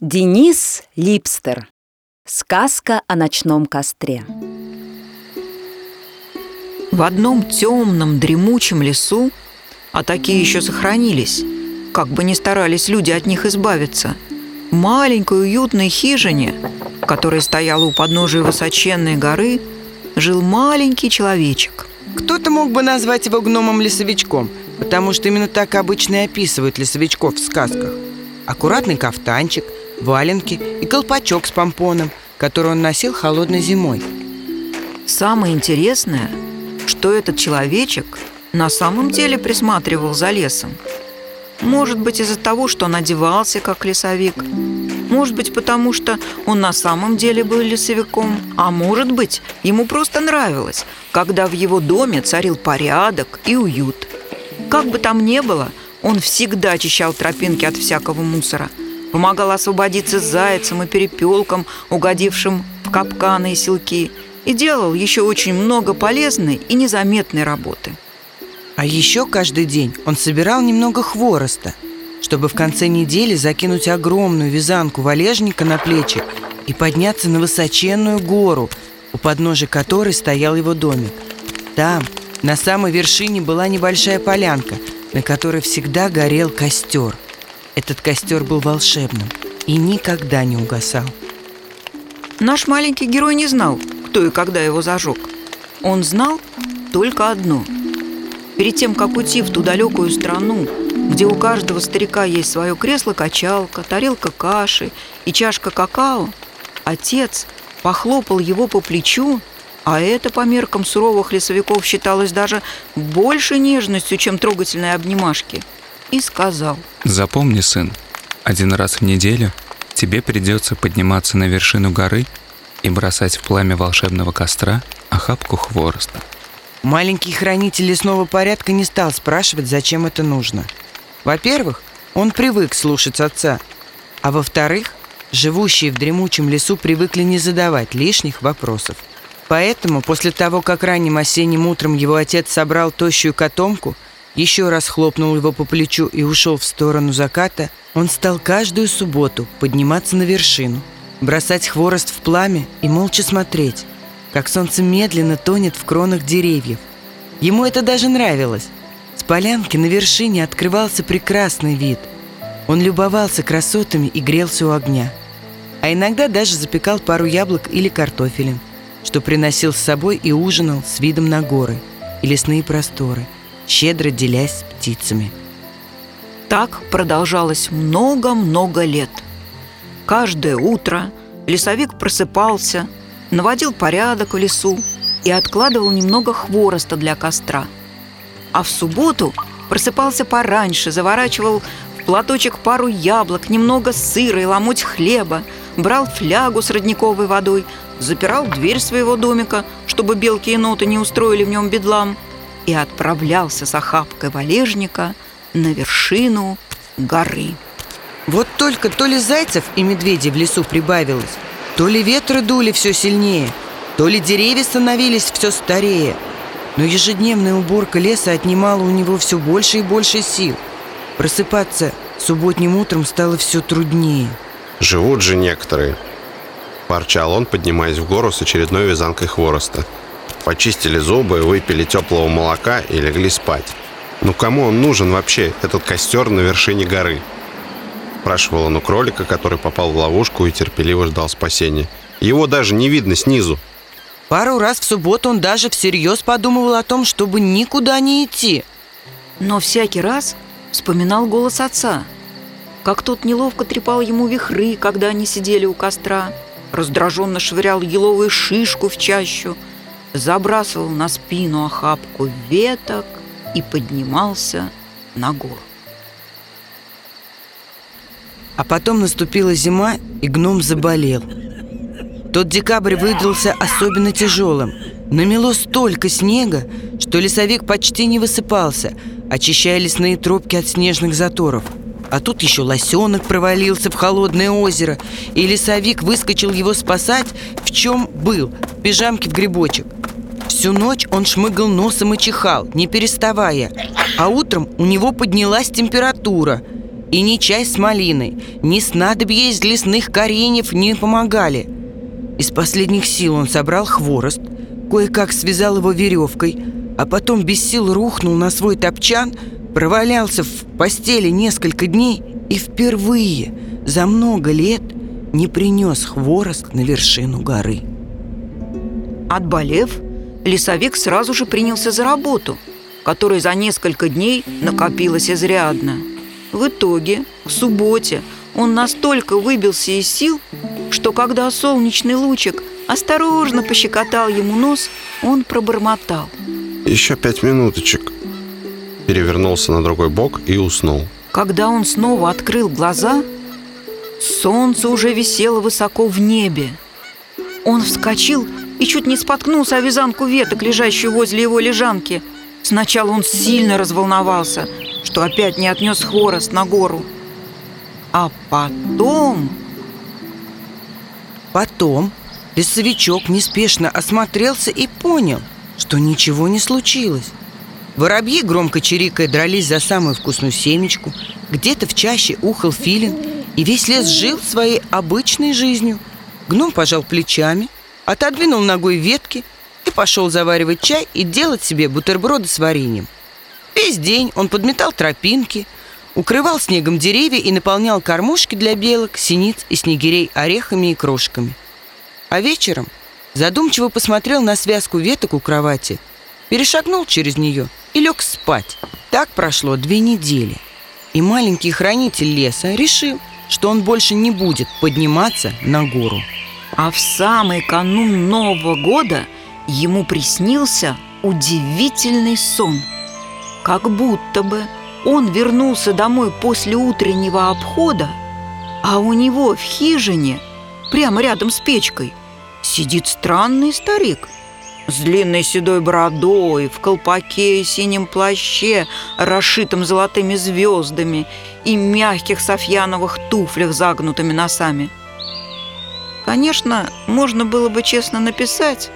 Денис Липстер. Сказка о ночном костре. В одном темном, дремучем лесу, а такие еще сохранились, как бы ни старались люди от них избавиться, в маленькой уютной хижине, которая стояла у подножия высоченной горы, жил маленький человечек. Кто-то мог бы назвать его гномом-лесовичком, потому что именно так обычно и описывают лесовичков в сказках. Аккуратный кафтанчик, валенки и колпачок с помпоном, который он носил холодной зимой. Самое интересное, что этот человечек на самом деле присматривал за лесом. Может быть, из-за того, что он одевался как лесовик. Может быть, потому что он на самом деле был лесовиком. А может быть, ему просто нравилось, когда в его доме царил порядок и уют. Как бы там ни было, он всегда очищал тропинки от всякого мусора, помогал освободиться зайцам и перепелкам, угодившим в капканы и селки, и делал еще очень много полезной и незаметной работы. А еще каждый день он собирал немного хвороста, чтобы в конце недели закинуть огромную вязанку валежника на плечи и подняться на высоченную гору, у подножия которой стоял его домик. Там, на самой вершине, была небольшая полянка, на которой всегда горел костер. Этот костер был волшебным и никогда не угасал. Наш маленький герой не знал, кто и когда его зажег. Он знал только одно. Перед тем, как уйти в ту далекую страну, где у каждого старика есть свое кресло-качалка, тарелка каши и чашка какао, отец похлопал его по плечу, а это по меркам суровых лесовиков считалось даже больше нежностью, чем трогательные обнимашки, и сказал. Запомни, сын, один раз в неделю тебе придется подниматься на вершину горы и бросать в пламя волшебного костра охапку хвороста. Маленький хранитель лесного порядка не стал спрашивать, зачем это нужно. Во-первых, он привык слушать отца, а во-вторых, живущие в дремучем лесу привыкли не задавать лишних вопросов. Поэтому после того, как ранним осенним утром его отец собрал тощую котомку, еще раз хлопнул его по плечу и ушел в сторону заката, он стал каждую субботу подниматься на вершину, бросать хворост в пламя и молча смотреть, как солнце медленно тонет в кронах деревьев. Ему это даже нравилось. С полянки на вершине открывался прекрасный вид. Он любовался красотами и грелся у огня. А иногда даже запекал пару яблок или картофелин, что приносил с собой и ужинал с видом на горы и лесные просторы, щедро делясь птицами. Так продолжалось много-много лет. Каждое утро лесовик просыпался, наводил порядок в лесу и откладывал немного хвороста для костра. А в субботу просыпался пораньше, заворачивал в платочек пару яблок, немного сыра и ломоть хлеба, брал флягу с родниковой водой, запирал дверь своего домика, чтобы белки и ноты не устроили в нем бедлам, и отправлялся с охапкой валежника на вершину горы. Вот только то ли зайцев и медведей в лесу прибавилось, то ли ветры дули все сильнее, то ли деревья становились все старее. Но ежедневная уборка леса отнимала у него все больше и больше сил. Просыпаться субботним утром стало все труднее. Живут же некоторые. Ворчал он, поднимаясь в гору с очередной вязанкой хвороста. Почистили зубы, выпили теплого молока и легли спать. Ну кому он нужен вообще, этот костер на вершине горы? Спрашивал он у кролика, который попал в ловушку и терпеливо ждал спасения. Его даже не видно снизу. Пару раз в субботу он даже всерьез подумывал о том, чтобы никуда не идти. Но всякий раз вспоминал голос отца, как тот неловко трепал ему вихры, когда они сидели у костра, раздраженно швырял еловую шишку в чащу, забрасывал на спину охапку веток и поднимался на гору. А потом наступила зима, и гном заболел. Тот декабрь выдался особенно тяжелым. Намело столько снега, что лесовик почти не высыпался, очищая лесные тропки от снежных заторов. А тут еще лосенок провалился в холодное озеро, и лесовик выскочил его спасать, в чем был, в пижамке в грибочек. Всю ночь он шмыгал носом и чихал, не переставая. А утром у него поднялась температура – И ни чай с малиной, ни снадобья из лесных кореньев не помогали. Из последних сил он собрал хворост, кое-как связал его веревкой, а потом без сил рухнул на свой топчан, провалялся в постели несколько дней и впервые за много лет не принес хворост на вершину горы. Отболев, лесовик сразу же принялся за работу, которая за несколько дней накопилась изрядно. В итоге, к субботе, он настолько выбился из сил, что когда солнечный лучик осторожно пощекотал ему нос, он пробормотал. Еще пять минуточек. Перевернулся на другой бок и уснул. Когда он снова открыл глаза, солнце уже висело высоко в небе. Он вскочил и чуть не споткнулся о вязанку веток, лежащую возле его лежанки. Сначала он сильно разволновался – что опять не отнес хворост на гору. А потом... Потом лесовичок неспешно осмотрелся и понял, что ничего не случилось. Воробьи, громко чирикая, дрались за самую вкусную семечку. Где-то в чаще ухал филин, и весь лес жил своей обычной жизнью. Гном пожал плечами, отодвинул ногой ветки и пошел заваривать чай и делать себе бутерброды с вареньем. Весь день он подметал тропинки, укрывал снегом деревья и наполнял кормушки для белок, синиц и снегирей орехами и крошками. А вечером задумчиво посмотрел на связку веток у кровати, перешагнул через нее и лег спать. Так прошло две недели. И маленький хранитель леса решил, что он больше не будет подниматься на гору. А в самый канун Нового года ему приснился удивительный сон – как будто бы он вернулся домой после утреннего обхода, а у него в хижине, прямо рядом с печкой, сидит странный старик с длинной седой бородой, в колпаке и синем плаще, расшитом золотыми звездами и мягких софьяновых туфлях, загнутыми носами. Конечно, можно было бы честно написать,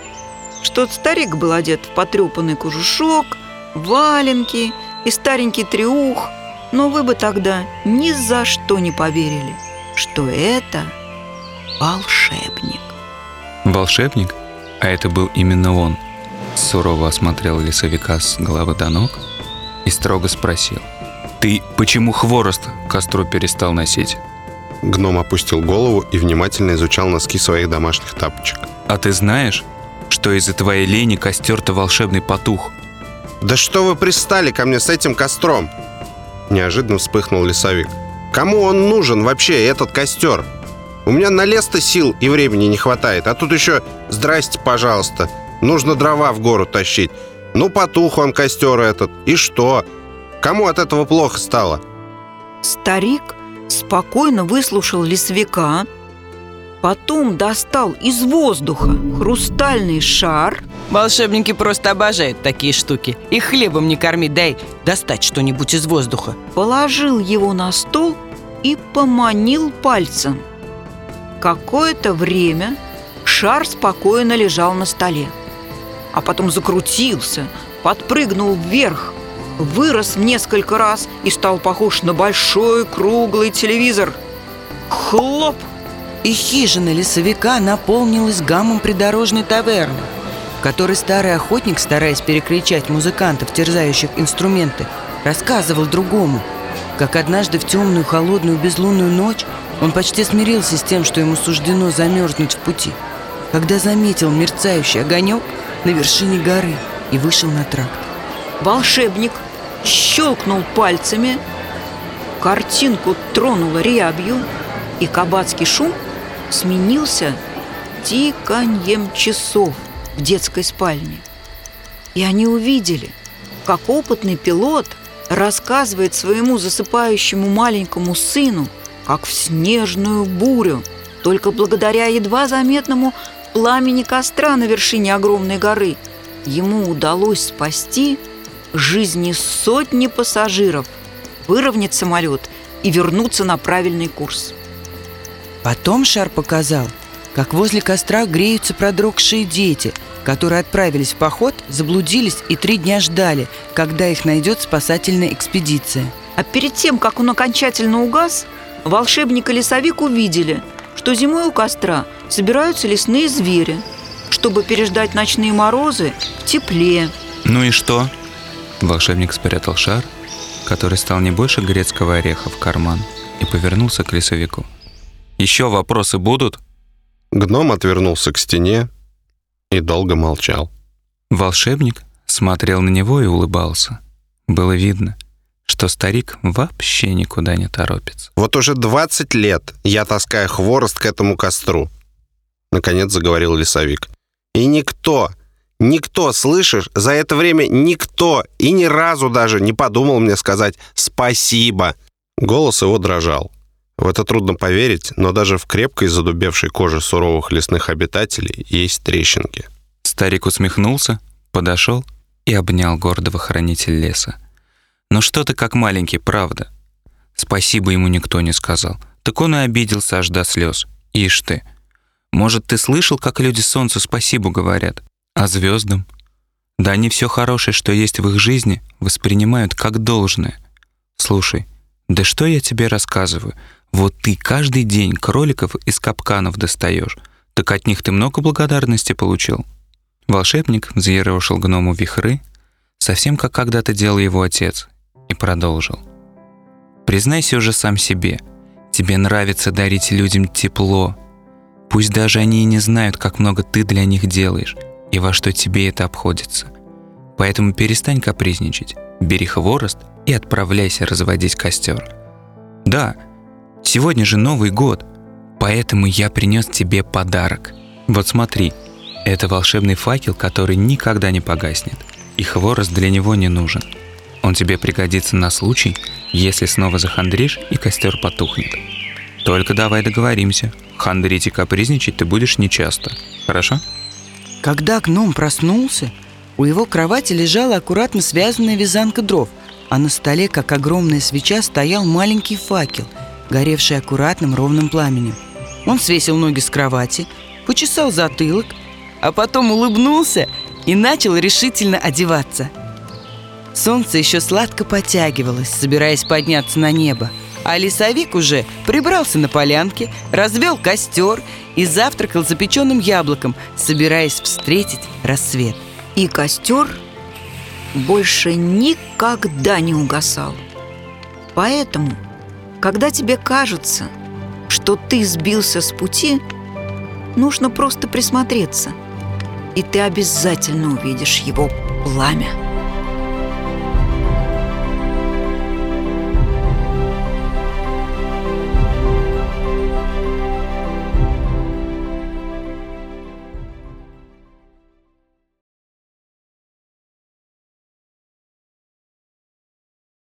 что старик был одет в потрепанный кожушок – валенки и старенький треух, но вы бы тогда ни за что не поверили, что это волшебник. Волшебник? А это был именно он. Сурово осмотрел лесовика с головы до ног и строго спросил. «Ты почему хворост костру перестал носить?» Гном опустил голову и внимательно изучал носки своих домашних тапочек. «А ты знаешь, что из-за твоей лени костер-то волшебный потух?» «Да что вы пристали ко мне с этим костром?» Неожиданно вспыхнул лесовик. «Кому он нужен вообще, этот костер? У меня на лес-то сил и времени не хватает, а тут еще «Здрасте, пожалуйста, нужно дрова в гору тащить». Ну, потух он костер этот, и что? Кому от этого плохо стало?» Старик спокойно выслушал лесовика, Потом достал из воздуха хрустальный шар Волшебники просто обожают такие штуки И хлебом не корми, дай достать что-нибудь из воздуха Положил его на стол и поманил пальцем Какое-то время шар спокойно лежал на столе А потом закрутился, подпрыгнул вверх Вырос несколько раз и стал похож на большой круглый телевизор Хлоп! И хижина лесовика наполнилась гамом придорожной таверны, в которой старый охотник, стараясь перекричать музыкантов, терзающих инструменты, рассказывал другому, как однажды в темную, холодную, безлунную ночь он почти смирился с тем, что ему суждено замерзнуть в пути, когда заметил мерцающий огонек на вершине горы и вышел на тракт. Волшебник щелкнул пальцами, картинку тронула рябью, и кабацкий шум – сменился тиканьем часов в детской спальне. И они увидели, как опытный пилот рассказывает своему засыпающему маленькому сыну, как в снежную бурю, только благодаря едва заметному пламени костра на вершине огромной горы, ему удалось спасти жизни сотни пассажиров, выровнять самолет и вернуться на правильный курс. Потом шар показал, как возле костра греются продрогшие дети, которые отправились в поход, заблудились и три дня ждали, когда их найдет спасательная экспедиция. А перед тем, как он окончательно угас, волшебник и лесовик увидели, что зимой у костра собираются лесные звери, чтобы переждать ночные морозы в тепле. Ну и что? Волшебник спрятал шар, который стал не больше грецкого ореха в карман, и повернулся к лесовику. Еще вопросы будут? Гном отвернулся к стене и долго молчал. Волшебник смотрел на него и улыбался. Было видно, что старик вообще никуда не торопится. Вот уже 20 лет я таскаю хворост к этому костру. Наконец заговорил лесовик. И никто, никто, слышишь, за это время никто и ни разу даже не подумал мне сказать «спасибо». Голос его дрожал. В это трудно поверить, но даже в крепкой задубевшей коже суровых лесных обитателей есть трещинки. Старик усмехнулся, подошел и обнял гордого хранителя леса. «Ну что ты как маленький, правда?» Спасибо ему никто не сказал. Так он и обиделся аж до слез. Ишь ты. Может, ты слышал, как люди солнцу спасибо говорят? А звездам? Да они все хорошее, что есть в их жизни, воспринимают как должное. Слушай, да что я тебе рассказываю? Вот ты каждый день кроликов из капканов достаешь. Так от них ты много благодарности получил. Волшебник взъерошил гному вихры, совсем как когда-то делал его отец, и продолжил. Признайся уже сам себе, тебе нравится дарить людям тепло. Пусть даже они и не знают, как много ты для них делаешь и во что тебе это обходится. Поэтому перестань капризничать, бери хворост и отправляйся разводить костер. Да, сегодня же Новый год, поэтому я принес тебе подарок. Вот смотри, это волшебный факел, который никогда не погаснет, и хворост для него не нужен. Он тебе пригодится на случай, если снова захандришь и костер потухнет. Только давай договоримся, хандрить и капризничать ты будешь нечасто, хорошо? Когда гном проснулся, у его кровати лежала аккуратно связанная вязанка дров, а на столе, как огромная свеча, стоял маленький факел, горевший аккуратным ровным пламенем. Он свесил ноги с кровати, почесал затылок, а потом улыбнулся и начал решительно одеваться. Солнце еще сладко потягивалось, собираясь подняться на небо, а лесовик уже прибрался на полянке, развел костер и завтракал запеченным яблоком, собираясь встретить рассвет. И костер больше никогда не угасал. Поэтому, когда тебе кажется, что ты сбился с пути, нужно просто присмотреться, и ты обязательно увидишь его пламя.